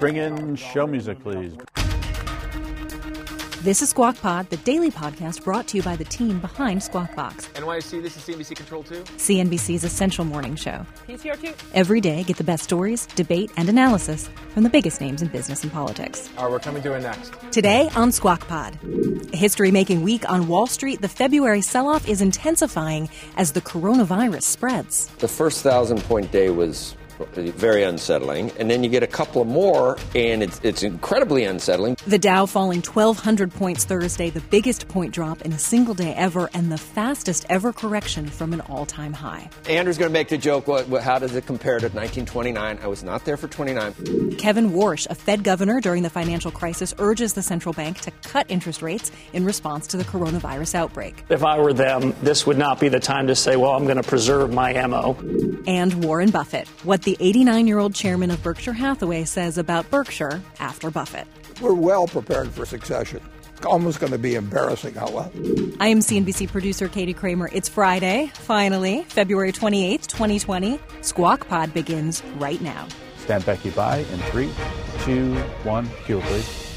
Bring in show music, please. This is Squawk Pod, the daily podcast brought to you by the team behind Squawk Box. NYC, this is CNBC Control 2. CNBC's essential morning show. He's here too. Every day, get the best stories, debate, and analysis from the biggest names in business and politics. All right, we're coming to it next. Today on Squawk Pod. A history making week on Wall Street, the February sell off is intensifying as the coronavirus spreads. The first thousand point day was very unsettling. And then you get a couple of more, and it's, it's incredibly unsettling. The Dow falling 1,200 points Thursday, the biggest point drop in a single day ever, and the fastest ever correction from an all time high. Andrew's going to make the joke what, what, how does it compare to 1929? I was not there for 29. Kevin Warsh, a Fed governor during the financial crisis, urges the central bank to cut interest rates in response to the coronavirus outbreak. If I were them, this would not be the time to say, well, I'm going to preserve my MO. And Warren Buffett, what the 89 year old chairman of Berkshire Hathaway says about Berkshire after Buffett. We're well prepared for succession. It's almost going to be embarrassing how well. I am CNBC producer Katie Kramer. It's Friday, finally, February 28th, 2020. Squawk Pod begins right now. Stand Becky by in three, two, one. Cue, please.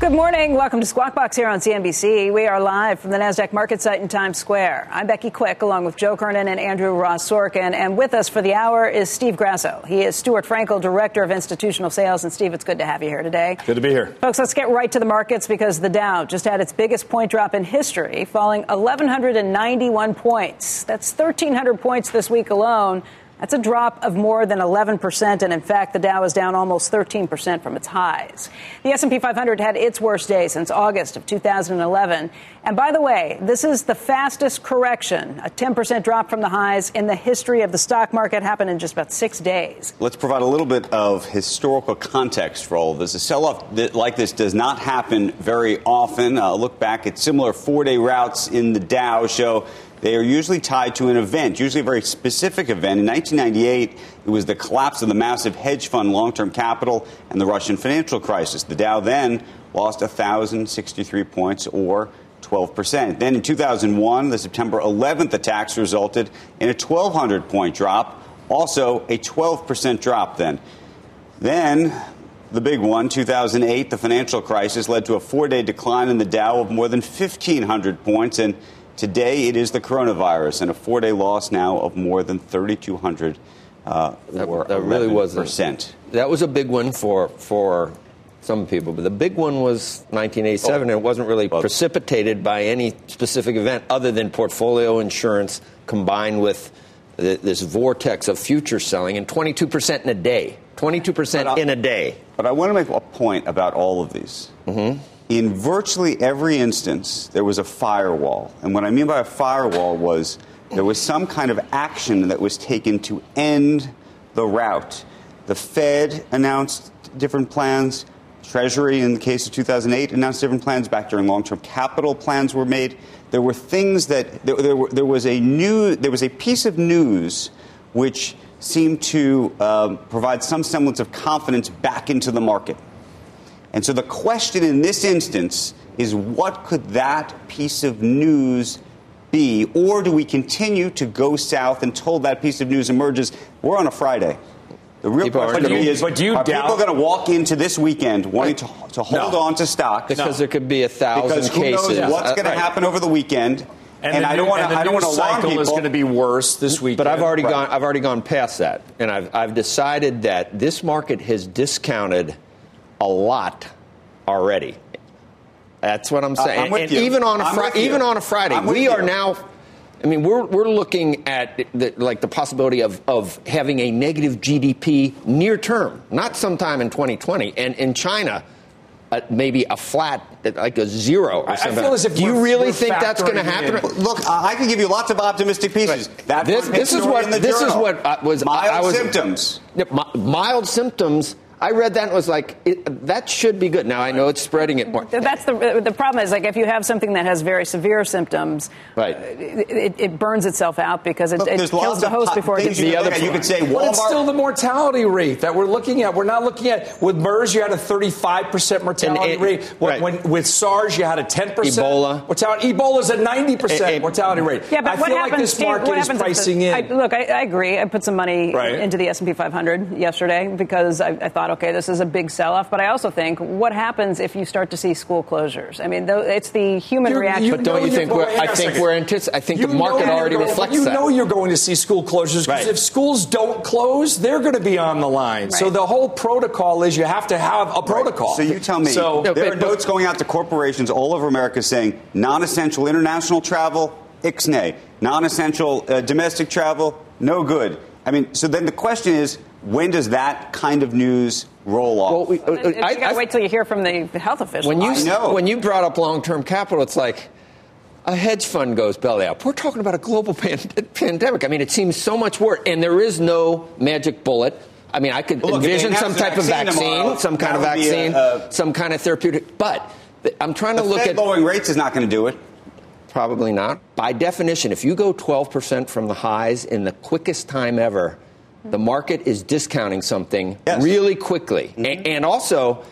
Good morning. Welcome to Squawk Box here on CNBC. We are live from the NASDAQ market site in Times Square. I'm Becky Quick, along with Joe Kernan and Andrew Ross Sorkin. And with us for the hour is Steve Grasso. He is Stuart Frankel, Director of Institutional Sales. And Steve, it's good to have you here today. Good to be here. Folks, let's get right to the markets because the Dow just had its biggest point drop in history, falling 1,191 points. That's 1,300 points this week alone. That's a drop of more than 11%, and in fact, the Dow is down almost 13% from its highs. The S&P 500 had its worst day since August of 2011. And by the way, this is the fastest correction, a 10% drop from the highs in the history of the stock market happened in just about 6 days. Let's provide a little bit of historical context for all of this. A sell-off like this does not happen very often. Uh, look back at similar 4-day routes in the Dow show they are usually tied to an event, usually a very specific event. In 1998, it was the collapse of the massive hedge fund long term capital and the Russian financial crisis. The Dow then lost 1,063 points or 12%. Then in 2001, the September 11th attacks resulted in a 1,200 point drop, also a 12% drop then. Then the big one, 2008, the financial crisis led to a four day decline in the Dow of more than 1,500 points. And Today, it is the coronavirus and a four day loss now of more than 3,200 uh, or that, that really was percent. That was a big one for, for some people, but the big one was 1987, oh, and it wasn't really well, precipitated by any specific event other than portfolio insurance combined with the, this vortex of future selling and 22% in a day. 22% in a day. But I want to make a point about all of these. Mm-hmm in virtually every instance, there was a firewall. And what I mean by a firewall was there was some kind of action that was taken to end the route. The Fed announced different plans. Treasury, in the case of 2008, announced different plans. Back during long-term capital plans were made. There were things that there, there, were, there was a new there was a piece of news which seemed to um, provide some semblance of confidence back into the market. And so the question in this instance is what could that piece of news be? Or do we continue to go south until that piece of news emerges? We're on a Friday. The real people question you, is: but you Are doubt- people going to walk into this weekend wanting to, to hold no. on to stock because no. there could be a thousand because who cases? knows what's going to uh, happen over the weekend? And, and I don't want to. I don't want to alarm cycle people. is going to be worse this week. But I've already right. gone. I've already gone past that, and I've I've decided that this market has discounted a lot already. That's what I'm saying. I'm and you. even on a Fri- even on a Friday, we you. are now. I mean, we're we're looking at the, like the possibility of of having a negative GDP near term, not sometime in 2020. And in China, a, maybe a flat, like a zero or I- I something. feel as if Do you really think that's going to happen? in- Look, I I can give you lots of optimistic pieces. That This, this is what this is what I was. mild I, I was, symptoms. Mild symptoms. I read that and was like, it, that should be good. Now I know it's spreading it more. That's the uh, the problem is like if you have something that has very severe symptoms, Right. it, it, it burns itself out because it, Look, it kills the host po- before it gets you The other look. You could say But it's still the mortality rate that we're looking at. We're not looking at with MERS. You had a 35 percent mortality it- rate. When, right. when- with SARS, you had a 10 percent Ebola. mortality. Ebola's a 90 percent mortality rate. Yeah, but I what feel happens? like this Steve, market what is happens if pricing the- in. I, look, I, I agree. I put some money Right. into the S and P 500 yesterday because I, I thought, okay, this is a big sell-off. But I also think, what happens if you start to see school closures? I mean, though, it's the human You- reaction. you But don't you think we're- hang I think second. we're antici- I think You the market already going- reflects you that. You know you're going to see school closures because Right. if schools don't close, they're going to be on the line. So the whole protocol is you have to have a protocol. So you tell me, So No, there but- are notes going out to corporations all over America saying non-essential international travel, ixnay. Non-essential uh, domestic travel, no good. I mean, so then the question is, when does that kind of news roll off? Well, we- uh, you I- got to I- wait till you hear from the health officials. when you I know. when you brought up long-term capital, it's like a hedge fund goes belly up. We're talking about a global pan- pandemic. I mean, it seems so much worse, and there is no magic bullet. I mean, I could Well, look, envision some type of vaccine vaccine, tomorrow, some kind of that would be vaccine, a- a- some kind of therapeutic. But I'm trying to the look Fed at lowering rates is not going to do it. Probably not. By definition, if you go 12% from the highs in the quickest time ever, the market is discounting something Yes. Mm-hmm. really quickly. A- and also,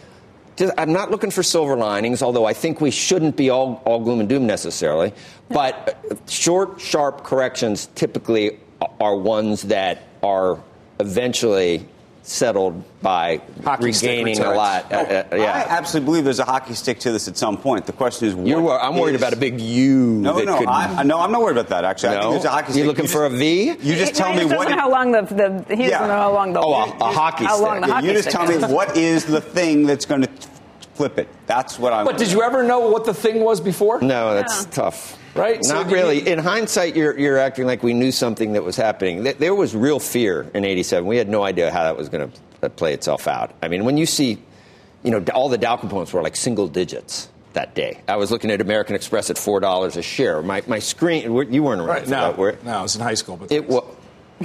just- I'm not looking for silver linings, although I think we shouldn't be all, all gloom and doom necessarily. But uh, short, sharp corrections typically are ones that are eventually settled by Hockey stick regaining a returns. lot. Uh, uh, I absolutely believe there's a hockey stick to this at some point. The question is, You're, wor- I'm worried about a big U. No, that no, could, I, no, I'm not worried about that. Actually, I No? think there's a hockey stick. You looking just- for a V? You just tell he me what. know how long the, the he Yeah. doesn't know how long the Oh, a- a hockey how long stick. the Yeah, hockey you just stick tell me what is the thing that's going to flip it. That's what I'm. But did you ever know what the thing was before? No, that's No. tough. Right? So Not do you- really. In hindsight, you're, you're acting like we knew something that was happening. There was real fear in 87. We had no idea how that was going to play itself out. I mean, when you see, you know, all the Dow components were like single digits that day. I was looking at American Express at $4 a share. My, my screen, you weren't around. Right. No, that, were- no, I was in high school. But It was.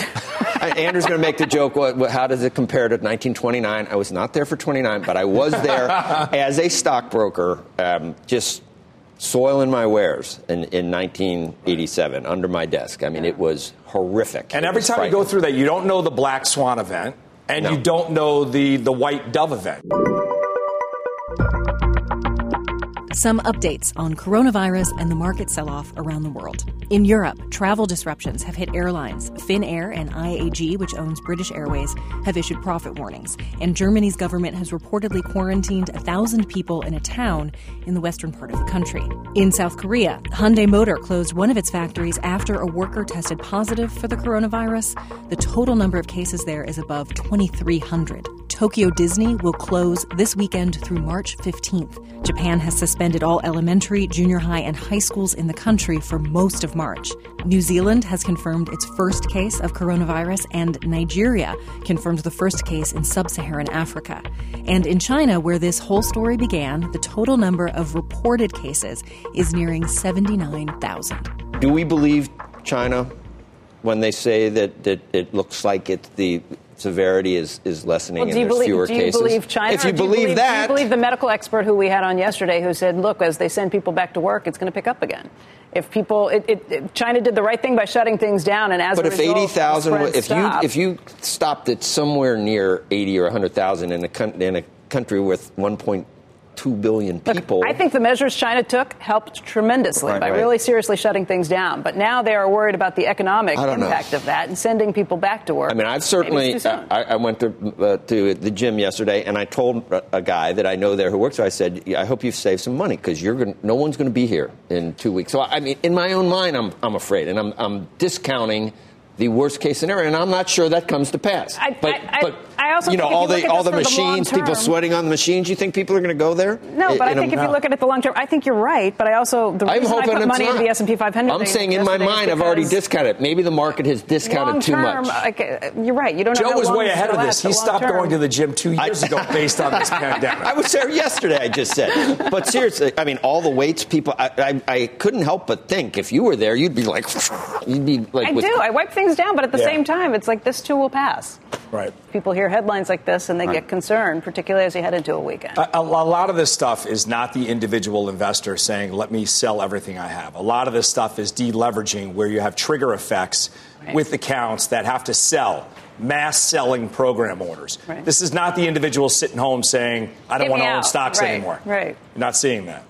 Andrew's going to make the joke. What, what, how does it compare to 1929? I was not there for 29, but I was there as a stockbroker, um, just soiling my wares in, in 1987 under my desk. I mean, it was horrific. And It every time you go through that, you don't know the black swan event, and No. you don't know the the white dove event. Some updates on coronavirus and the market sell off around the world. In Europe, travel disruptions have hit airlines. Finnair and IAG, which owns British Airways, have issued profit warnings. And Germany's government has reportedly quarantined 1,000 people in a town in the western part of the country. In South Korea, Hyundai Motor closed one of its factories after a worker tested positive for the coronavirus. The total number of cases there is above 2,300. Tokyo Disney will close this weekend through March 15th. Japan has suspended all elementary, junior high, and high schools in the country for most of March. New Zealand has confirmed its first case of coronavirus, and Nigeria confirmed the first case in sub Saharan Africa. And in China, where this whole story began, the total number of reported cases is nearing 79,000. Do we believe China when they say that, that it looks like it, the severity is, is lessening Well, and do you, there's believe, fewer do you cases? believe China? If or you believe, that, do you believe the medical expert who we had on yesterday, who said, "Look, as they send people back to work, it's going to pick up again." If people, it, it, it- China did the right thing by shutting things down, and as But a if result, eighty thousand, the spread if you stopped. if you stopped it somewhere near eighty or hundred thousand in a coun- in a country with one point two billion Look, people, I think the measures China took helped tremendously Right, by right. really seriously shutting things down. But now they are worried about the economic I don't know. impact of that and sending people back to work. I mean, I've certainly. it's too soon. I, I went to uh, to the gym yesterday, and I told a, guy that I know there who works there. I said, "I hope you've saved some money because you're going. No one's going to be here in two weeks." So, I mean, in my own mind, I'm I'm afraid, and I'm I'm discounting the worst case scenario, and I'm not sure that comes to pass. I, but, I, but I also you know think all you the all the for the machines, people sweating on the machines. You think people are going to go there? No, but I In a- think if you look at it the long term, I think you're right. But I also the I'm reason I hoping put money not. into the S and P 500. I'm saying in my mind, I've already because discounted. Maybe the market has discounted too much. like, you're right. You don't know. Joe how was way ahead of this. He stopped term- going to the gym two years ago based on this pandemic. I was there yesterday. I just said, but seriously, I mean, all the weights people. I, I, I couldn't help but think if you were there, you'd be like, you'd be like, I do. I wipe things down, but at the Yeah. same time, it's like this too will pass. Right. People hear headlines like this and they get concerned, particularly as you head into a weekend. A, a lot of this stuff is not the individual investor saying, let me sell everything I have. A lot of this stuff is deleveraging, where you have trigger effects Right. with accounts that have to sell. Mass selling program orders. Right. This is not the individual sitting home saying, I don't Get want me to own stocks Right, anymore. right. You're not seeing that.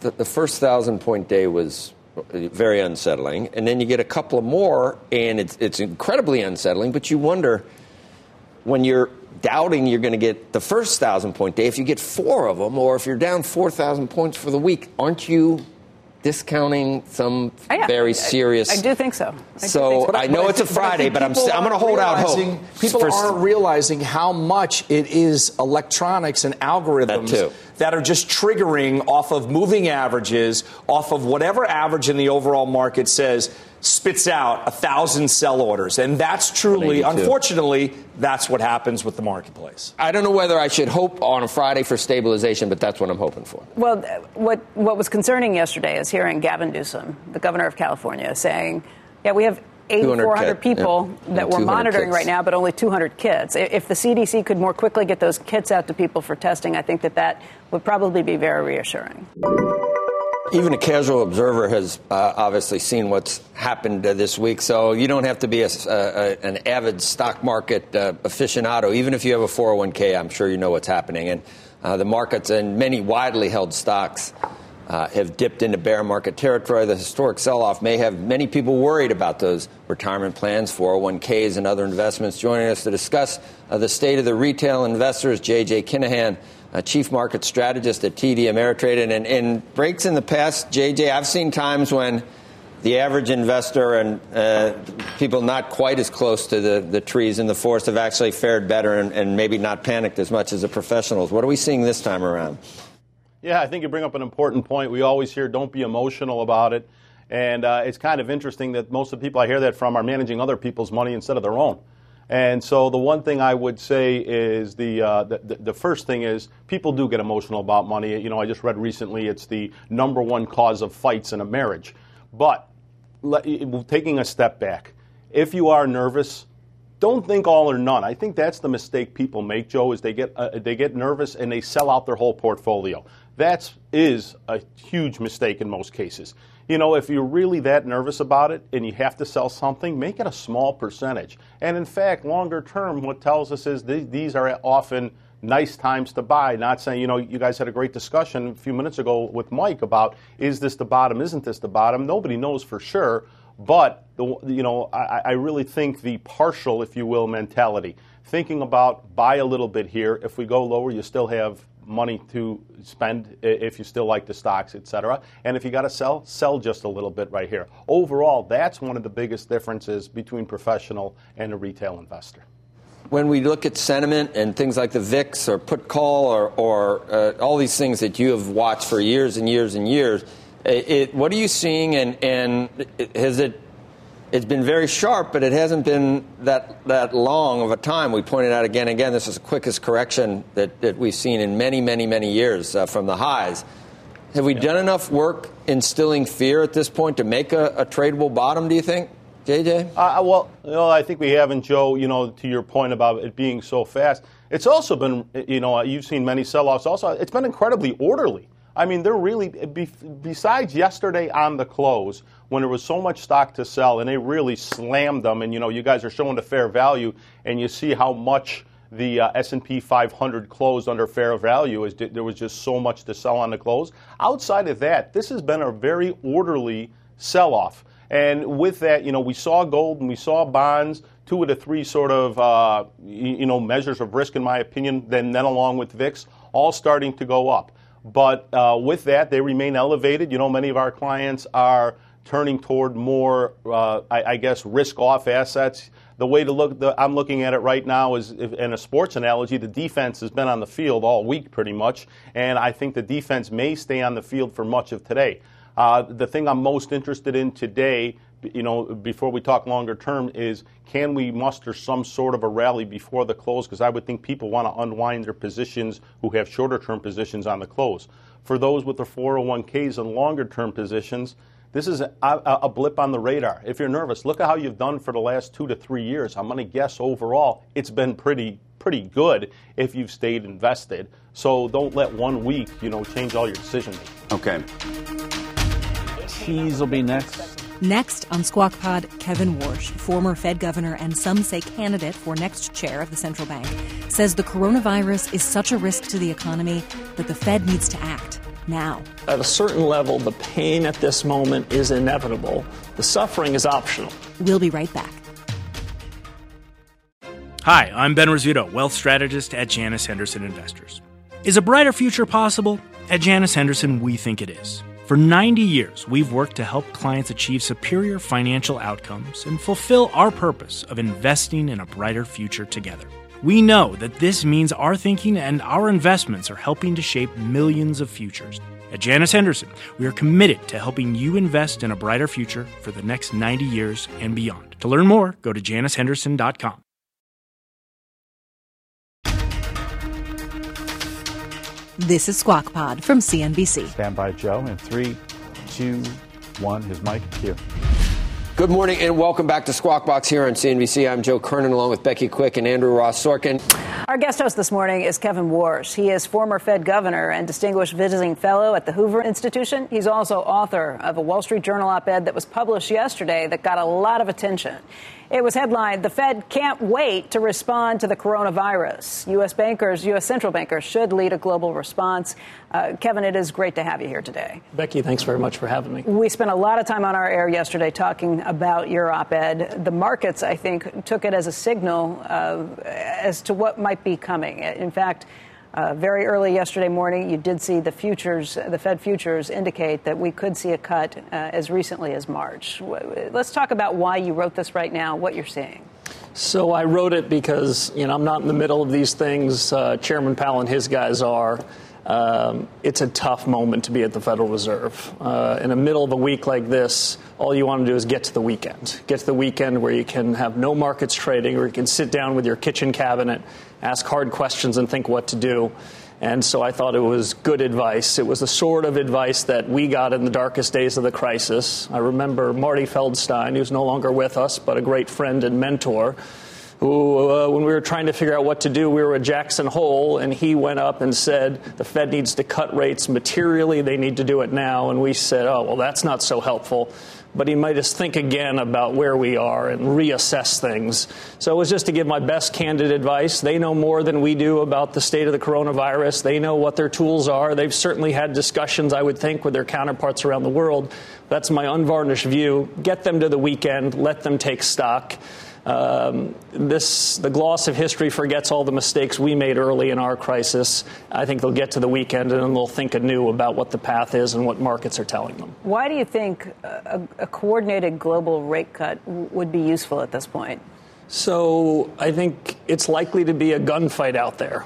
the, the first thousand point day was very unsettling, and then you get a couple of more, and it's it's incredibly unsettling. But you wonder when you're doubting you're going to get the first thousand point day if you get four of them, or if you're down four thousand points for the week, aren't you discounting some Oh, yeah. very I- serious? I, do think so. I do So think. I know it's a think- but Friday, think but I'm I'm gonna hold out hope People for- aren't realizing how much it is electronics and algorithms That that are just triggering off of moving averages, off of whatever average in the overall market says spits out a thousand sell orders, and that's truly, unfortunately, that's what happens with the marketplace. I don't know whether I should hope on a Friday for stabilization, but that's what I'm hoping for. Well, what what was concerning yesterday is hearing Gavin Newsom, the governor of California, saying, "Yeah, we have 200 8,400 people yeah. that we're monitoring kits. right now, but only 200 kits. If the CDC could more quickly get those kits out to people for testing, I think that that would probably be very reassuring." Even a casual observer has uh, obviously seen what's happened uh, this week, so you don't have to be uh, a- an avid stock market uh, aficionado. Even if you have a 401k, I'm sure you know what's happening. And uh, the markets and many widely held stocks uh, have dipped into bear market territory. The historic sell off may have many people worried about those retirement plans, 401ks, and other investments. Joining us to discuss uh, the state of the retail investors, J.J. Kinahan, uh, chief market strategist at TD Ameritrade. And in, breaks in the past, JJ, I've seen times when the average investor and uh, people not quite as close to the, the trees in the forest have actually fared better and, and maybe not panicked as much as the professionals. What are we seeing this time around? Yeah, I think you bring up an important point. We always hear don't be emotional about it. And uh, it's kind of interesting that most of the people I hear that from are managing other people's money instead of their own. And so the one thing I would say is the, uh, the, the first thing is people do get emotional about money. You know, I just read recently it's the number one cause of fights in a marriage. But let, taking a step back, if you are nervous, don't think all or none. I think that's the mistake people make, Joe, is they get uh, they get nervous and they sell out their whole portfolio. That is a huge mistake in most cases. You know, if you're really that nervous about it and you have to sell something, make it a small percentage. And in fact, longer term, what tells us is th- these are often nice times to buy. Not saying, you know, you guys had a great discussion a few minutes ago with Mike about is this the bottom, isn't this the bottom? Nobody knows for sure. But the, you know, I, I really think the partial, if you will, mentality, thinking about buy a little bit here. If we go lower, you still have money to spend if you still like the stocks, et cetera. And if you got to sell, sell just a little bit right here. Overall, that's one of the biggest differences between professional and a retail investor. When we look at sentiment and things like the VIX or put call or, or uh, all these things that you have watched for years and years and years, it, what are you seeing and, and has it it's been very sharp, but it hasn't been that, that long of a time. We pointed out again and again, this is the quickest correction that, that we've seen in many, many, many years uh, from the highs. Have we done enough work instilling fear at this point to make a, a tradable bottom, do you think, JJ? Uh, well, you know, I think we haven't, Joe. You know, to your point about it being so fast, it's also been, you know, you've seen many sell-offs. Also, it's been incredibly orderly. I mean, they're really besides yesterday on the close when there was so much stock to sell, and they really slammed them. And you know, you guys are showing the fair value, and you see how much the uh, S&P 500 closed under fair value is there was just so much to sell on the close. Outside of that, this has been a very orderly sell-off. And with that, you know, we saw gold and we saw bonds, two of the three sort of, uh, you know, measures of risk, in my opinion, then, then along with VIX, all starting to go up. But uh, with that, they remain elevated. You know, many of our clients are turning toward more, uh, I, I, guess, risk off assets. The way to look, the, I'm looking at it right now is, if, in a sports analogy, the defense has been on the field all week pretty much, and I think the defense may stay on the field for much of today. Uh, the thing I'm most interested in today, you know, before we talk longer term, is can we muster some sort of a rally before the close? Because I would think people want to unwind their positions who have shorter term positions on the close. For those with the 401ks and longer term positions, this is a, a, a, blip on the radar. If you're nervous, look at how you've done for the last two to three years. I'm going to guess overall it's been pretty pretty good if you've stayed invested. So don't let one week, you know, change all your decision making. Okay. Tease will be next. Next on Squawk Pod, Kevin Warsh, former Fed governor and some say candidate for next chair of the central bank, says the coronavirus is such a risk to the economy that the Fed needs to act now. At a certain level, the pain at this moment is inevitable. The suffering is optional. We'll be right back. Hi, I'm Ben Rizzuto, wealth strategist at Janus Henderson Investors. Is a brighter future possible? At Janus Henderson, we think it is. For 90 years, we've worked to help clients achieve superior financial outcomes and fulfill our purpose of investing in a brighter future together. We know that this means our thinking and our investments are helping to shape millions of futures. At Janus Henderson, we are committed to helping you invest in a brighter future for the next 90 years and beyond. To learn more, go to janushenderson.com. This is Squawk Pod from CNBC. Stand by, Joe. In three, two, one. His mic here. Good morning and welcome back to Squawk Box here on CNBC. I'm Joe Kernan along with Becky Quick and Andrew Ross Sorkin. Our guest host this morning is Kevin Warsh. He is former Fed governor and distinguished visiting fellow at the Hoover Institution. He's also author of a Wall Street Journal op ed that was published yesterday that got a lot of attention. It was headlined, The Fed Can't Wait to Respond to the Coronavirus. U.S. bankers, U.S. central bankers should lead a global response. Uh, Kevin, it is great to have you here today. Becky, thanks very much for having me. We spent a lot of time on our air yesterday talking about your op ed. The markets, I think, took it as a signal uh, as to what might be coming. In fact, uh, very early yesterday morning, you did see the futures, the Fed futures indicate that we could see a cut uh, as recently as March. Let's talk about why you wrote this right now, what you're seeing. So I wrote it because you know I'm not in the middle of these things. Uh, Chairman Powell and his guys are. Um, it's a tough moment to be at the Federal Reserve. Uh, in the middle of a week like this, all you want to do is get to the weekend. Get to the weekend where you can have no markets trading, or you can sit down with your kitchen cabinet, ask hard questions, and think what to do. And so I thought it was good advice. It was the sort of advice that we got in the darkest days of the crisis. I remember Marty Feldstein, who's no longer with us, but a great friend and mentor uh, when we were trying to figure out what to do, we were at Jackson Hole, and he went up and said the Fed needs to cut rates materially. They need to do it now. And we said, oh, well, that's not so helpful. But he made us think again about where we are and reassess things. So it was just to give my best candid advice. They know more than we do about the state of the coronavirus. They know what their tools are. They've certainly had discussions, I would think, with their counterparts around the world. That's my unvarnished view. Get them to the weekend, let them take stock. Um, this, the gloss of history forgets all the mistakes we made early in our crisis. I think they'll get to the weekend and they'll think anew about what the path is and what markets are telling them. Why do you think a, a coordinated global rate cut would be useful at this point? So I think it's likely to be a gunfight out there.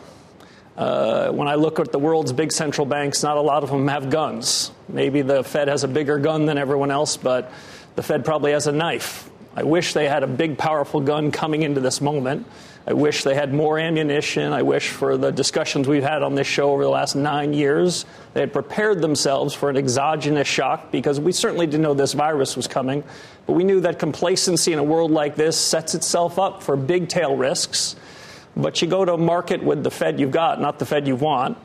Uh, when I look at the world's big central banks, not a lot of them have guns. Maybe the Fed has a bigger gun than everyone else, but the Fed probably has a knife. I wish they had a big, powerful gun coming into this moment. I wish they had more ammunition. I wish for the discussions we've had on this show over the last nine years, they had prepared themselves for an exogenous shock because we certainly didn't know this virus was coming. But we knew that complacency in a world like this sets itself up for big tail risks. But you go to a market with the Fed you've got, not the Fed you want.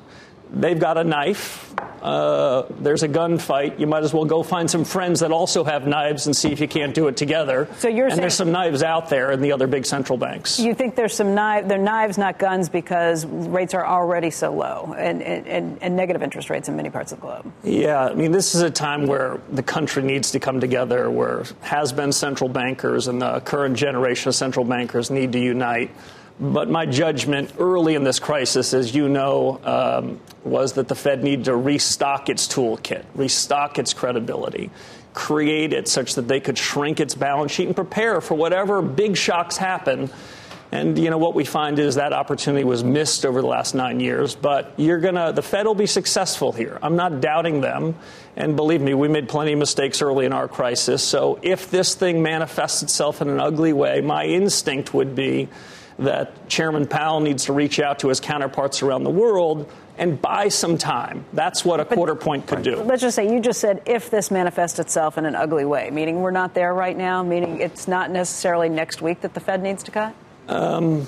They've got a knife uh, there's a gunfight, you might as well go find some friends that also have knives and see if you can't do it together. So you're and saying, there's some knives out there in the other big central banks. You think there's some knives, they're knives, not guns, because rates are already so low and, and, and negative interest rates in many parts of the globe. Yeah, I mean, this is a time where the country needs to come together, where has been central bankers and the current generation of central bankers need to unite But my judgment early in this crisis, as you know, um, was that the Fed needed to restock its toolkit, restock its credibility, create it such that they could shrink its balance sheet and prepare for whatever big shocks happen. And you know what we find is that opportunity was missed over the last nine years. But you're gonna, the Fed will be successful here. I'm not doubting them. And believe me, we made plenty of mistakes early in our crisis. So if this thing manifests itself in an ugly way, my instinct would be that Chairman Powell needs to reach out to his counterparts around the world and buy some time. That's what a but, quarter point could do. Let's just say you just said if this manifests itself in an ugly way, meaning we're not there right now, meaning it's not necessarily next week that the Fed needs to cut? Um,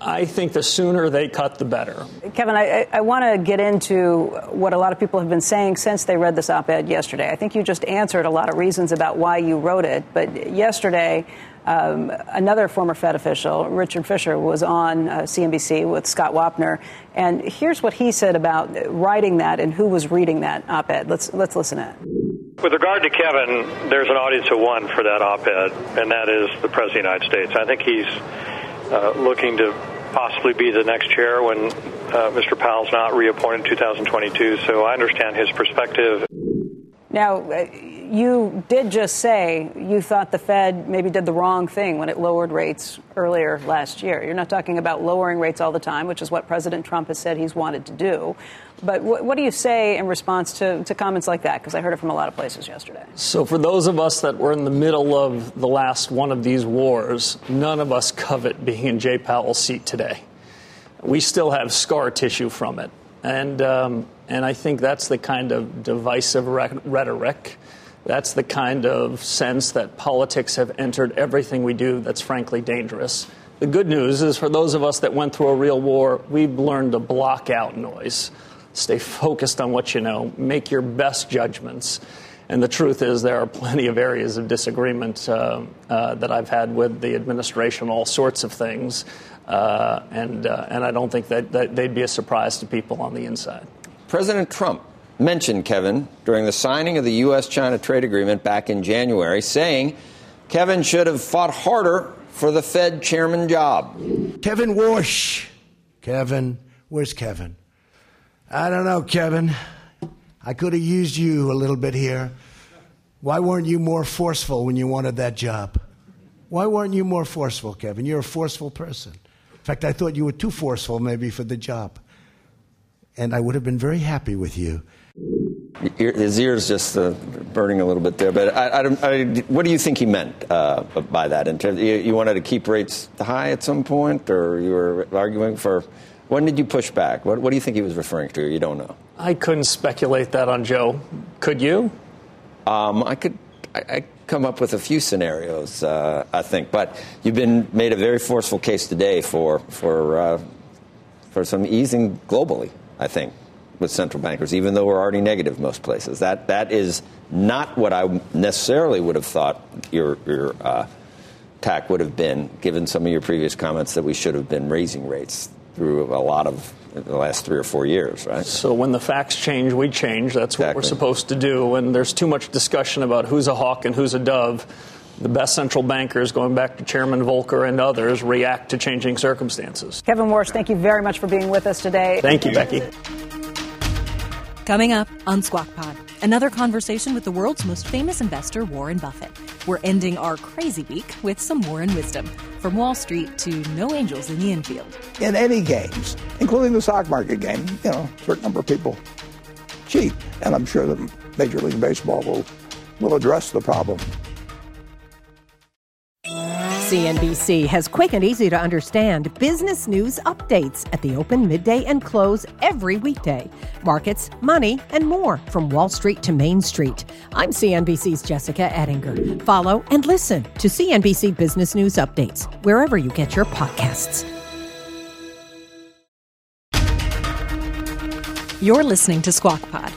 I think the sooner they cut, the better. Kevin, I, I want to get into what a lot of people have been saying since they read this op ed yesterday. I think you just answered a lot of reasons about why you wrote it, but yesterday, um, another former Fed official, Richard Fisher, was on uh, CNBC with Scott Wapner, and here's what he said about writing that and who was reading that op-ed. Let's let's listen to it. With regard to Kevin, there's an audience of one for that op-ed, and that is the President of the United States. I think he's uh, looking to possibly be the next chair when uh, Mr. Powell's not reappointed in 2022. So I understand his perspective. Now, uh, you did just say you thought the Fed maybe did the wrong thing when it lowered rates earlier last year. You're not talking about lowering rates all the time, which is what President Trump has said he's wanted to do. But what, what do you say in response to, to comments like that? Because I heard it from a lot of places yesterday. So, for those of us that were in the middle of the last one of these wars, none of us covet being in Jay Powell's seat today. We still have scar tissue from it. And, um, and I think that's the kind of divisive rhetoric that's the kind of sense that politics have entered everything we do that's frankly dangerous. The good news is for those of us that went through a real war, we've learned to block out noise, stay focused on what you know, make your best judgments. And the truth is, there are plenty of areas of disagreement uh, uh, that I've had with the administration, all sorts of things. Uh, and, uh, and I don't think that, that they'd be a surprise to people on the inside. President Trump mentioned Kevin during the signing of the U.S. China trade agreement back in January, saying Kevin should have fought harder for the Fed chairman job. Kevin Warsh. Kevin. Where's Kevin? I don't know, Kevin. I could have used you a little bit here. Why weren't you more forceful when you wanted that job? Why weren't you more forceful, Kevin? You're a forceful person. In fact, I thought you were too forceful maybe for the job. And I would have been very happy with you his ears just uh, burning a little bit there, but I, I, I, what do you think he meant uh, by that? In terms, you, you, wanted to keep rates high at some point, or you were arguing for? When did you push back? What, what do you think he was referring to? You don't know. I couldn't speculate that on Joe. Could you? Um, I could. I, come up with a few scenarios, uh, I think, but you've been made a very forceful case today for for uh, for some easing globally. I think with central bankers, even though we're already negative most places. That that is not what I necessarily would have thought your your uh, tack would have been, given some of your previous comments that we should have been raising rates through a lot of the last three or four years, right? So when the facts change, we change. That's what exactly. we're supposed to do. And there's too much discussion about who's a hawk and who's a dove. The best central bankers, going back to Chairman Volcker and others, react to changing circumstances. Kevin Warsh, thank you very much for being with us today. Thank you, Becky. Coming up on Squawk Pod, another conversation with the world's most famous investor, Warren Buffett. We're ending our crazy week with some Warren wisdom. From Wall Street to no angels in the infield. In any games, including the stock market game, you know, a certain number of people cheat. And I'm sure that Major League Baseball will, will address the problem. CNBC has quick and easy to understand business news updates at the open, midday, and close every weekday. Markets, money, and more from Wall Street to Main Street. I'm CNBC's Jessica Ettinger. Follow and listen to CNBC Business News Updates wherever you get your podcasts. You're listening to Squawk Pod.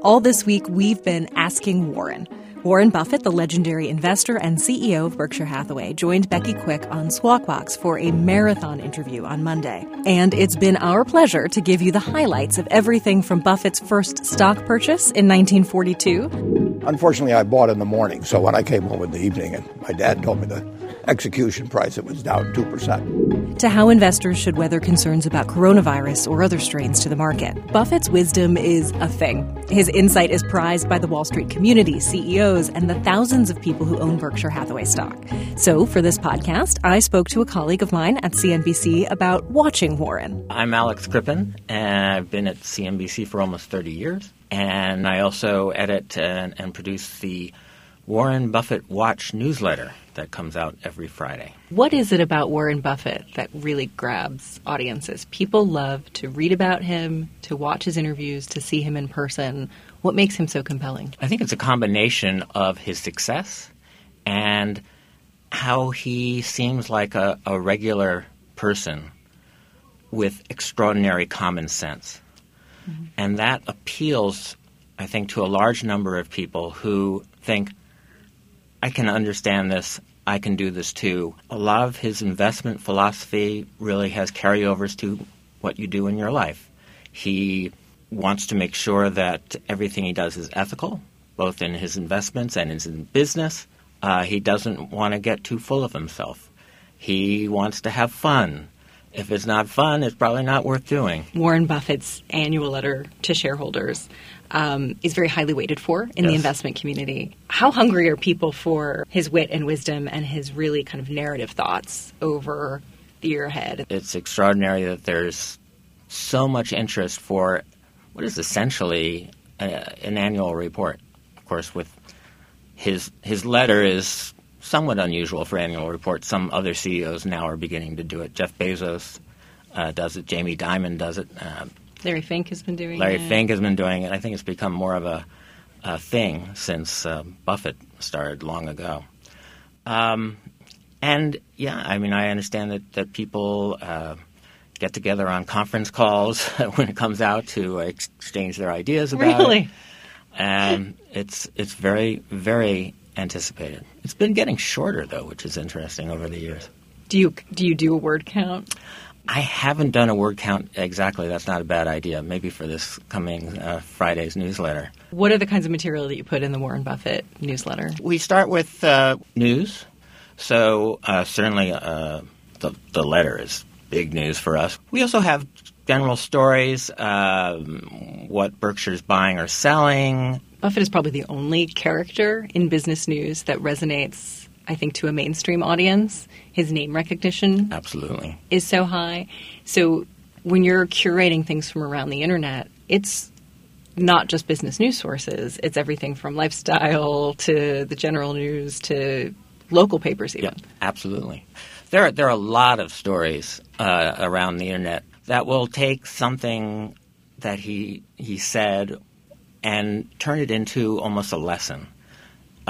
All this week, we've been asking Warren Warren Buffett, the legendary investor and CEO of Berkshire Hathaway, joined Becky Quick on Squawk Box for a marathon interview on Monday. And it's been our pleasure to give you the highlights of everything from Buffett's first stock purchase in 1942. Unfortunately, I bought in the morning, so when I came home in the evening and my dad told me to execution price, it was down 2%. To how investors should weather concerns about coronavirus or other strains to the market. Buffett's wisdom is a thing. His insight is prized by the Wall Street community, CEOs, and the thousands of people who own Berkshire Hathaway stock. So, for this podcast, I spoke to a colleague of mine at CNBC about watching Warren. I'm Alex Crippen, and I've been at CNBC for almost 30 years. And I also edit and, and produce the Warren Buffett Watch newsletter that comes out every Friday. What is it about Warren Buffett that really grabs audiences? People love to read about him, to watch his interviews, to see him in person. What makes him so compelling? I think it's a combination of his success and how he seems like a, a regular person with extraordinary common sense. Mm-hmm. And that appeals, I think, to a large number of people who think, I can understand this. I can do this too. A lot of his investment philosophy really has carryovers to what you do in your life. He wants to make sure that everything he does is ethical, both in his investments and in business. Uh, he doesn't want to get too full of himself. He wants to have fun. If it's not fun, it's probably not worth doing. Warren Buffett's annual letter to shareholders um, is very highly weighted for in yes. the investment community. How hungry are people for his wit and wisdom and his really kind of narrative thoughts over the year ahead? It's extraordinary that there's so much interest for what is essentially a, an annual report. Of course, with his his letter is somewhat unusual for annual reports. Some other CEOs now are beginning to do it. Jeff Bezos uh, does it. Jamie Dimon does it. Uh, Larry Fink has been doing Larry it. Fink has been doing it. I think it's become more of a, a thing since uh, Buffett started long ago. Um, and yeah, I mean, I understand that, that people uh, get together on conference calls when it comes out to exchange their ideas about really? it. And it's it's very very anticipated. It's been getting shorter though, which is interesting over the years. Do you do you do a word count? I haven't done a word count exactly. That's not a bad idea. Maybe for this coming uh, Friday's newsletter. What are the kinds of material that you put in the Warren Buffett newsletter? We start with uh, news. So uh, certainly uh, the, the letter is big news for us. We also have general stories, um, what Berkshire's buying or selling. Buffett is probably the only character in business news that resonates I think, to a mainstream audience. His name recognition absolutely is so high. So when you're curating things from around the internet, it's not just business news sources. It's everything from lifestyle to the general news to local papers, even. Absolutely. There are, there are a lot of stories uh, around the internet that will take something that he he said and turn it into almost a lesson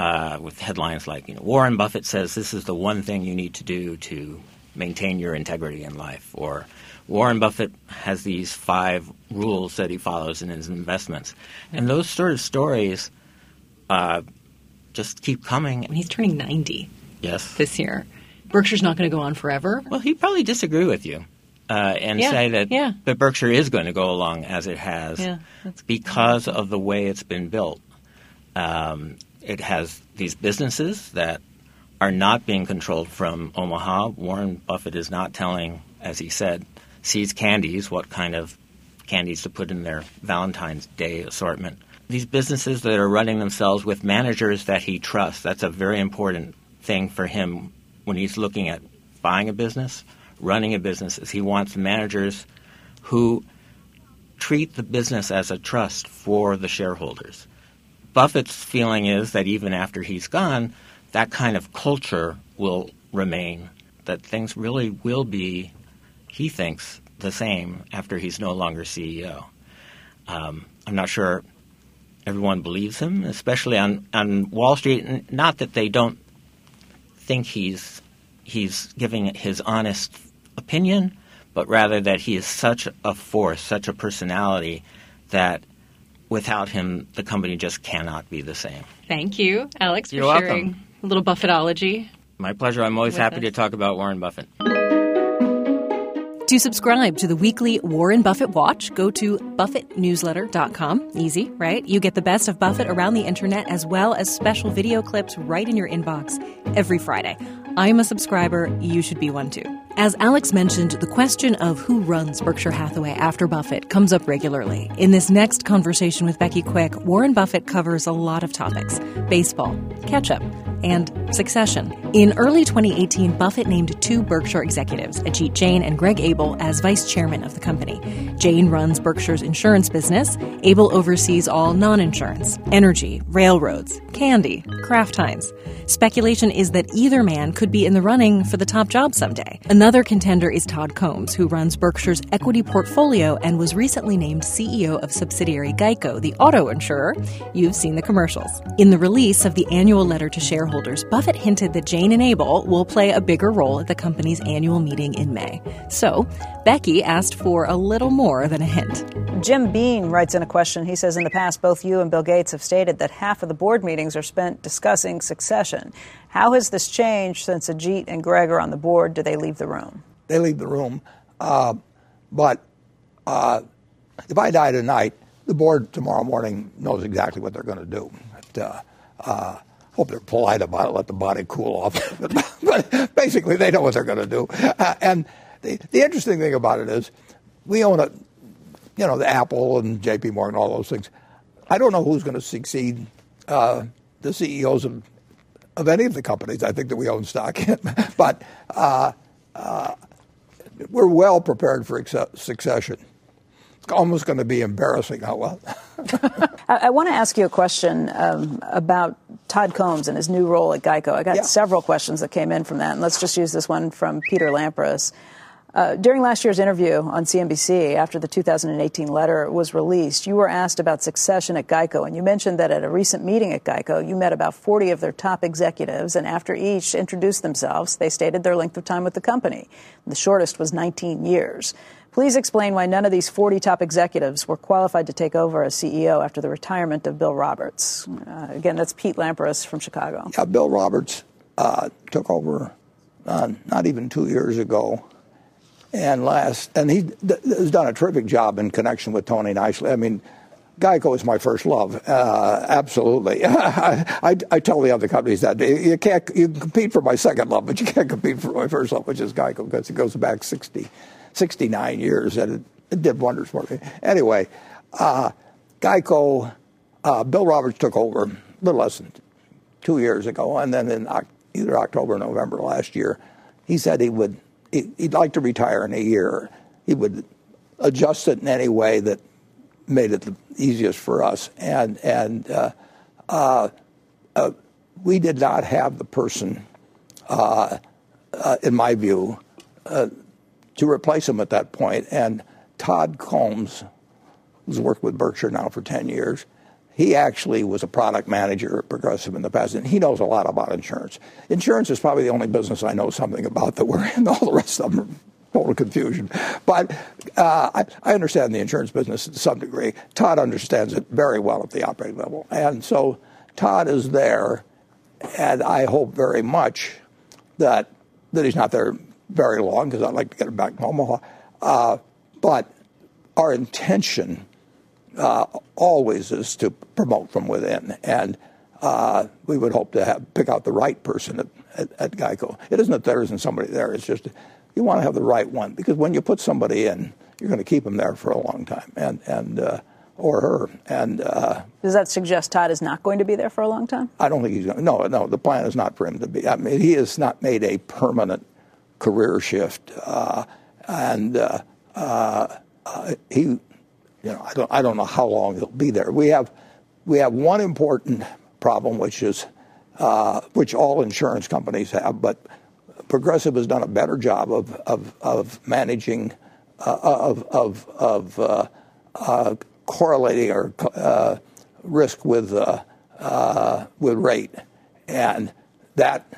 uh, with headlines like, you know, Warren Buffett says this is the one thing you need to do to maintain your integrity in life, or Warren Buffett has these five rules that he follows in his investments, and those sort of stories uh, just keep coming. And he's turning ninety. Yes, this year. Berkshire's not going to go on forever. Well, he'd probably disagree with you. Uh, and yeah, say that, yeah. that Berkshire is going to go along as it has yeah, because of the way it's been built. Um, it has these businesses that are not being controlled from Omaha. Warren Buffett is not telling, as he said, See's Candies what kind of candies to put in their Valentine's Day assortment. These businesses that are running themselves with managers that he trusts, that's a very important thing for him when he's looking at buying a business, running a business, is he wants managers who treat the business as a trust for the shareholders. Buffett's feeling is that even after he's gone, that kind of culture will remain, that things really will be, he thinks, the same after he's no longer CEO. Um, I'm not sure everyone believes him, especially on, on Wall Street. Not that they don't think he's he's giving his honest opinion, but rather that he is such a force, such a personality that without him, the company just cannot be the same. Thank you, Alex, You're for sharing welcome. a little Buffettology. My pleasure. I'm always happy us. to talk about Warren Buffett. To subscribe to the weekly Warren Buffett Watch, go to buffettnewsletter.com. Easy, right? You get the best of Buffett around the internet as well as special video clips right in your inbox every Friday. I'm a subscriber, you should be one too. As Alex mentioned, the question of who runs Berkshire Hathaway after Buffett comes up regularly. In this next conversation with Becky Quick, Warren Buffett covers a lot of topics baseball, catch up, and succession. In early 2018, Buffett named two Berkshire executives, Ajit Jain and Greg Abel, as vice chairman of the company. Jain runs Berkshire's insurance business. Abel oversees all non insurance, energy, railroads, candy, Kraft Heinz. Speculation is that either man could be in the running for the top job someday. Another contender is Todd Combs, who runs Berkshire's equity portfolio and was recently named CEO of subsidiary Geico, the auto insurer. You've seen the commercials. In the release of the annual letter to shareholders, Buffett hinted that Jain and Abel will play a bigger role at the company's annual meeting in May. So, Becky asked for a little more than a hint. Jim Bean writes in a question. He says, In the past, both you and Bill Gates have stated that half of the board meetings are spent discussing succession. How has this changed since Ajit and Greg are on the board? Do they leave the room? They leave the room. Uh, but uh, if I die tonight, the board tomorrow morning knows exactly what they're going to do. But, uh, uh, hope they're polite about it, let the body cool off. but basically, they know what they're going to do. Uh, and the, the interesting thing about it is, we own a, you know, the Apple and J.P. Morgan, all those things. I don't know who's going to succeed uh, the CEOs of of any of the companies I think that we own stock in, but uh, uh, we're well prepared for succession. It's almost going to be embarrassing how well. I, I want to ask you a question um, about Todd Combs and his new role at Geico. I got yeah. several questions that came in from that, and let's just use this one from Peter Lampras. Uh, during last year's interview on CNBC, after the 2018 letter was released, you were asked about succession at Geico, and you mentioned that at a recent meeting at Geico, you met about 40 of their top executives, and after each introduced themselves, they stated their length of time with the company. The shortest was 19 years. Please explain why none of these 40 top executives were qualified to take over as CEO after the retirement of Bill Roberts. Uh, again, that's Pete Lampras from Chicago. Yeah, Bill Roberts uh, took over uh, not even two years ago and last, and he has done a terrific job in connection with Tony Nicely. I mean, Geico is my first love. Uh, absolutely. I, I, I, tell the other companies that you can't you compete for my second love, but you can't compete for my first love, which is Geico, because it goes back 60, 69 years, and it, it did wonders for me. Anyway, uh, Geico, uh, Bill Roberts took over a little less than two years ago, and then in either October or November last year, he said he would he'd like to retire in a year. He would adjust it in any way that made it the easiest for us. And and uh, uh, uh, we did not have the person, uh, uh, in my view, uh, to replace him at that point. And Todd Combs, who's worked with Berkshire now for ten years, he actually was a product manager at Progressive in the past, and he knows a lot about insurance. Insurance is probably the only business I know something about that we're in. All the rest of them are total confusion. But uh, I, I, understand the insurance business to some degree. Todd understands it very well at the operating level. And so Todd is there, and I hope very much that, that he's not there very long because I'd like to get him back to Omaha. Uh, but our intention uh, always is to promote from within. And uh, we would hope to have, pick out the right person at, at, at, Geico. It isn't that there isn't somebody there. It's just you want to have the right one because when you put somebody in, you're going to keep them there for a long time, and and uh, or her. And uh, does that suggest Todd is not going to be there for a long time? I don't think he's going. To, No, no. The plan is not for him to be. I mean, he has not made a permanent career shift, uh, and uh, uh, he you know, I don't, I don't know how long he'll be there. We have, we have one important problem, which is, uh, which all insurance companies have, but Progressive has done a better job of, of, of managing, uh, of, of, of uh, uh correlating or uh, risk with, uh, with rate. And that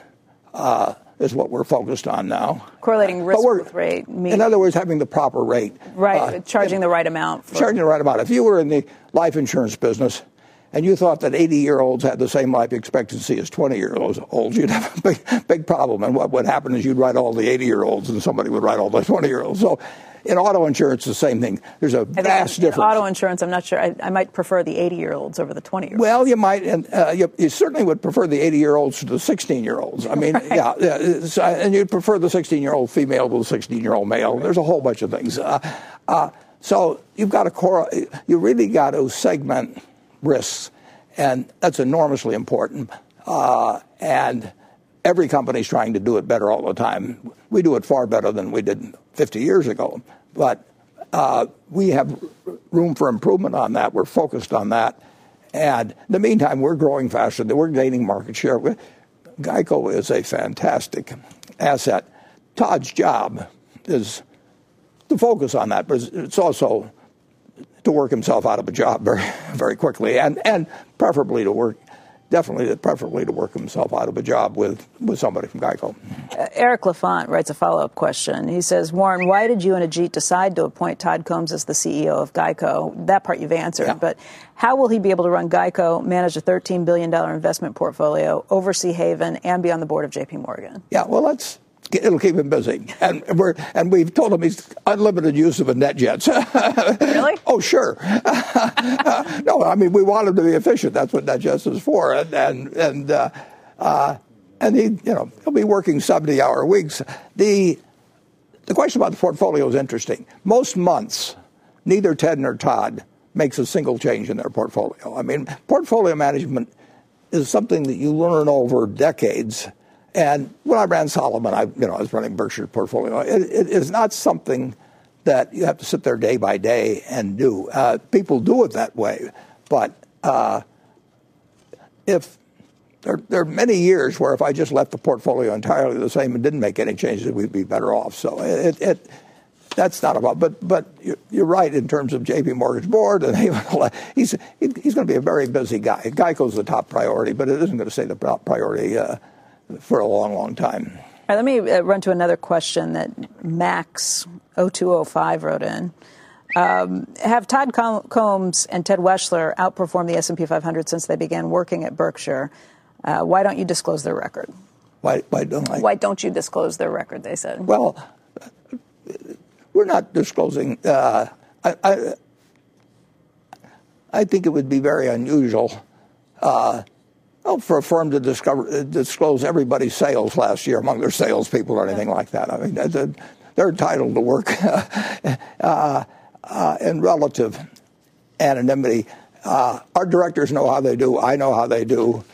is what we're focused on now. Correlating risk with rate. In other words, having the proper rate. Right, uh, charging the right amount. For... Charging the right amount. If you were in the life insurance business and you thought that 80 year olds had the same life expectancy as 20 year olds, you'd have a big, big problem. And what would happen is you'd write all the 80 year olds and somebody would write all the 20 year olds. So in auto insurance, the same thing. There's a vast in difference. Auto insurance, I'm not sure. I, I might prefer the 80 year olds over the 20 year olds. Well, you might, and uh, you, you, certainly would prefer the 80 year olds to the 16 year olds. I mean, right. yeah, yeah and you'd prefer the 16 year old female to the 16 year old male. There's a whole bunch of things. Uh, uh, so you've got to core, you really got to segment risks, and that's enormously important. Uh, and every company's trying to do it better all the time. We do it far better than we did 50 years ago, but uh, we have room for improvement on that. We're focused on that. And in the meantime, we're growing faster. We're gaining market share. Geico is a fantastic asset. Todd's job is to focus on that, but it's also to work himself out of a job very, very quickly, and and preferably to work, definitely, preferably to work himself out of a job with with somebody from Geico. Uh, Eric Lafont writes a follow up question. He says, Warren, why did you and Ajit decide to appoint Todd Combs as the CEO of Geico? That part you've answered, yeah. but how will he be able to run Geico, manage a $13 billion investment portfolio, oversee Haven, and be on the board of J.P. Morgan? Yeah, well, that's it'll keep him busy. And we're and we've told him he's unlimited use of a NetJets. really? oh, sure. no, I mean we want him to be efficient. That's what NetJets is for. And and and uh, uh, and he you know he'll be working seventy hour weeks. The the question about the portfolio is interesting. Most months, neither Ted nor Todd makes a single change in their portfolio. I mean, portfolio management is something that you learn over decades and when I ran Salomon, I, you know, I was running Berkshire portfolio. It, it is not something that you have to sit there day by day and do. Uh, people do it that way, but uh, if there, there, are many years where if I just left the portfolio entirely the same and didn't make any changes, we'd be better off. So it, it that's not about. But but you're right in terms of J.P. Morgan's board, and he's he's going to be a very busy guy. Geico's the top priority, but it isn't going to stay the top priority. Uh, for a long, long time. All right, let me uh, run to another question that Max 0205 wrote in. Um, have Todd Combs and Ted Weschler outperformed the S&P 500 since they began working at Berkshire? Uh, why don't you disclose their record? Why, why don't I? Why don't you disclose their record? They said. Well, we're not disclosing. Uh, I, I, I, think it would be very unusual uh, well, for a firm to discover, uh, disclose everybody's sales last year among their salespeople or anything like that. I mean, they're entitled to work uh, uh, in relative anonymity. Uh, our directors know how they do. I know how they do.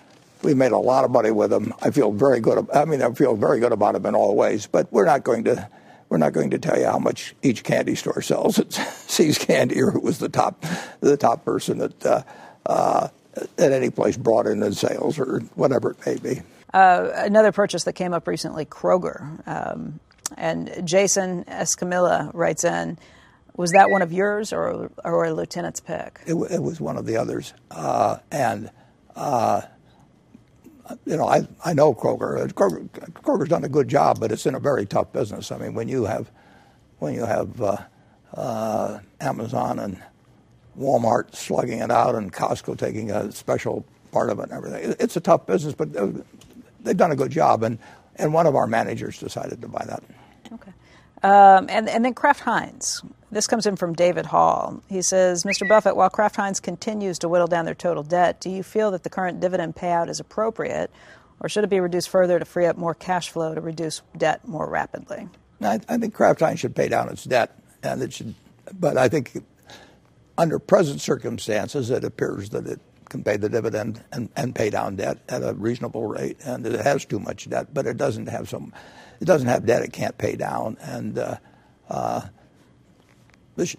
We made a lot of money with them. I feel very good. I mean, I feel very good about them in all ways. But we're not going to. We're not going to tell you how much each candy store sells. It's See's Candy, or who was the top, the top person that uh, uh, at any place brought in in sales or whatever it may be. Uh, another purchase that came up recently, Kroger. Um, and Jason Escamilla writes in, was that one of yours or, or a lieutenant's pick? It, it was one of the others. Uh, and, uh, you know, I, I know Kroger. Kroger. Kroger's done a good job, but it's in a very tough business. I mean, when you have, when you have uh, uh Amazon and Walmart slugging it out and Costco taking a special part of it and everything. It's a tough business, but they've done a good job, and, and one of our managers decided to buy that. Okay. Um, and, and then Kraft Heinz. This comes in from David Hall. He says, Mr. Buffett, while Kraft Heinz continues to whittle down their total debt, do you feel that the current dividend payout is appropriate, or should it be reduced further to free up more cash flow to reduce debt more rapidly? I, I think Kraft Heinz should pay down its debt, and it should. But I think under present circumstances, it appears that it can pay the dividend and, and pay down debt at a reasonable rate, and it has too much debt, but it doesn't have some, it doesn't have debt it can't pay down, and uh, uh, the,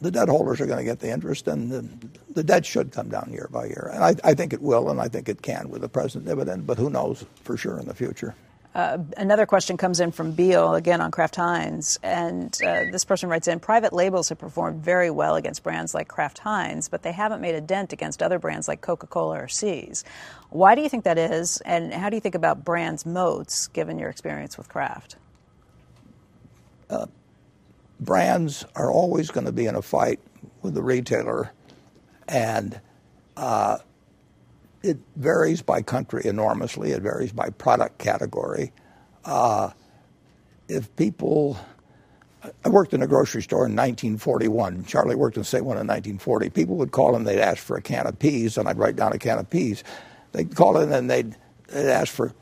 the debt holders are going to get the interest, and the, the debt should come down year by year, and I, I think it will, and I think it can with the present dividend, but who knows for sure in the future. Uh, another question comes in from Beal, again on Kraft Heinz. And uh, this person writes in Private labels have performed very well against brands like Kraft Heinz, but they haven't made a dent against other brands like Coca Cola or See's. Why do you think that is? And how do you think about brands' moats given your experience with Kraft? Uh, brands are always going to be in a fight with the retailer. And uh, it varies by country enormously. It varies by product category. Uh, if people, I worked in a grocery store in 1941. Charlie worked in the same one in 1940. People would call in, they'd ask for a can of peas, and I'd write down a can of peas. They'd call in and they'd, they'd ask for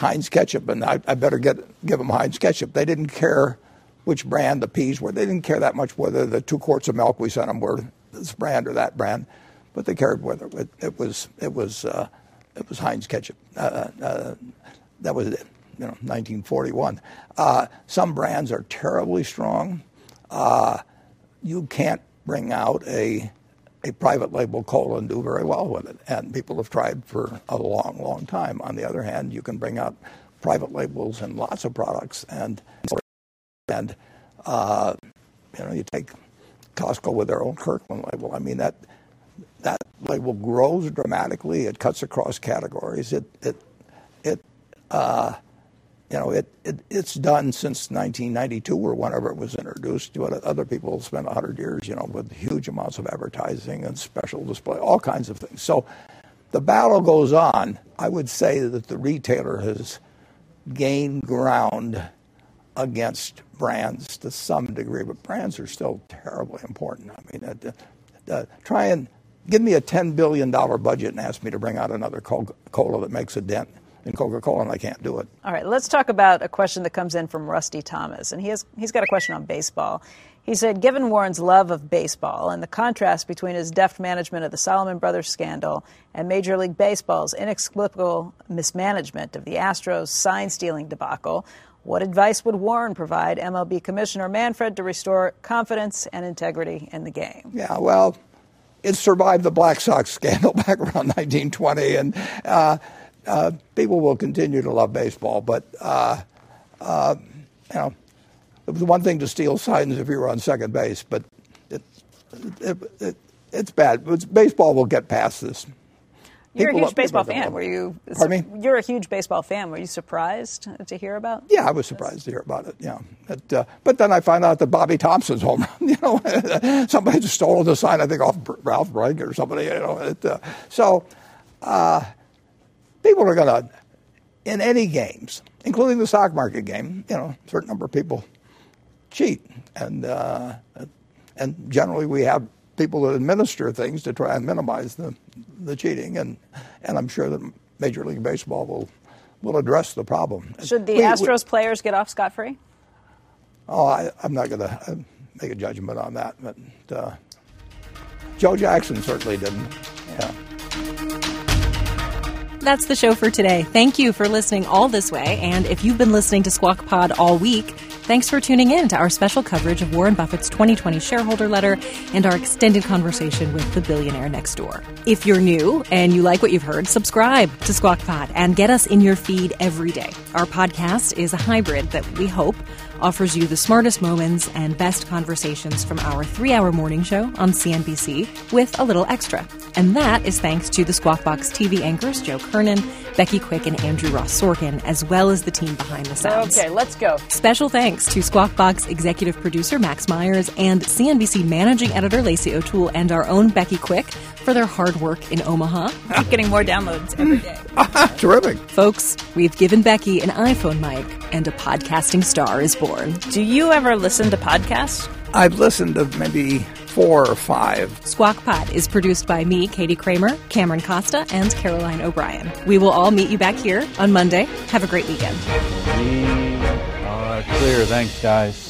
Heinz ketchup, and I, I better get give them Heinz ketchup. They didn't care which brand the peas were. They didn't care that much whether the two quarts of milk we sent them were this brand or that brand, but they cared whether it, it was it was uh, it was Heinz ketchup. Uh, uh, that was it you know 1941. Uh, some brands are terribly strong. Uh, you can't bring out a a private label cola and do very well with it, and people have tried for a long, long time. On the other hand, you can bring out private labels and lots of products, and and uh, you know you take Costco with their own Kirkland label. I mean that that label grows dramatically. It cuts across categories. It it it uh, you know, it, it, it's done since 1992 or whenever it was introduced. What other people spent 100 years, you know, with huge amounts of advertising and special display, all kinds of things. So the battle goes on. I would say that the retailer has gained ground against brands to some degree, but brands are still terribly important. I mean, uh, uh, try and give me a $10 billion budget and ask me to bring out another Coca-Cola that makes a dent in Coca-Cola, and I can't do it. All right, let's talk about a question that comes in from Rusty Thomas, and he has he's got a question on baseball. He said, given Warren's love of baseball and the contrast between his deft management of the Salomon Brothers scandal and Major League Baseball's inexplicable mismanagement of the Astros sign stealing debacle, what advice would Warren provide MLB Commissioner Manfred to restore confidence and integrity in the game? Yeah, well, it survived the Black Sox scandal back around 1920, and uh, uh, people will continue to love baseball, but uh, uh, you know, it was one thing to steal signs if you were on second base, but it, it, it, it's bad. It's, baseball will get past this. You're a huge baseball fan. Were you? Pardon me? You're a huge baseball fan. Were you surprised to hear about? Yeah, I was surprised to hear about it. Yeah, but, uh, but then I find out that Bobby Thomson's home run. You know, somebody just stole the sign. I think off Ralph Branca or somebody. You know, it, uh, so. Uh, people are going to, in any games, including the stock market game, you know, a certain number of people cheat, and uh, and generally we have people that administer things to try and minimize the the cheating, and and I'm sure that Major League Baseball will will address the problem. Should the we, Astros we, players get off scot free? Oh, I, am not going to uh, make a judgment on that, but uh, Joe Jackson certainly didn't. Yeah. That's the show for today. Thank you for listening all this way. And if you've been listening to Squawk Pod all week, thanks for tuning in to our special coverage of Warren Buffett's 2020 shareholder letter and our extended conversation with the billionaire next door. If you're new and you like what you've heard, subscribe to Squawk Pod and get us in your feed every day. Our podcast is a hybrid that we hope offers you the smartest moments and best conversations from our three hour morning show on CNBC with a little extra. And that is thanks to the Squawk Box TV anchors Joe Kernan, Becky Quick, and Andrew Ross Sorkin, as well as the team behind the sounds. Okay, let's go. Special thanks to Squawk Box executive producer Max Myers and CNBC managing editor Lacey O'Toole and our own Becky Quick for their hard work in Omaha. Keep getting more downloads every day. Terrific. Folks, we've given Becky an iPhone mic and a podcasting star is born. Do you ever listen to podcasts? I've listened to maybe four or five. Squawk Pod is produced by me, Katie Kramer, Cameron Costa, and Caroline O'Brien. We will all meet you back here on Monday. Have a great weekend. We are clear. Thanks, guys.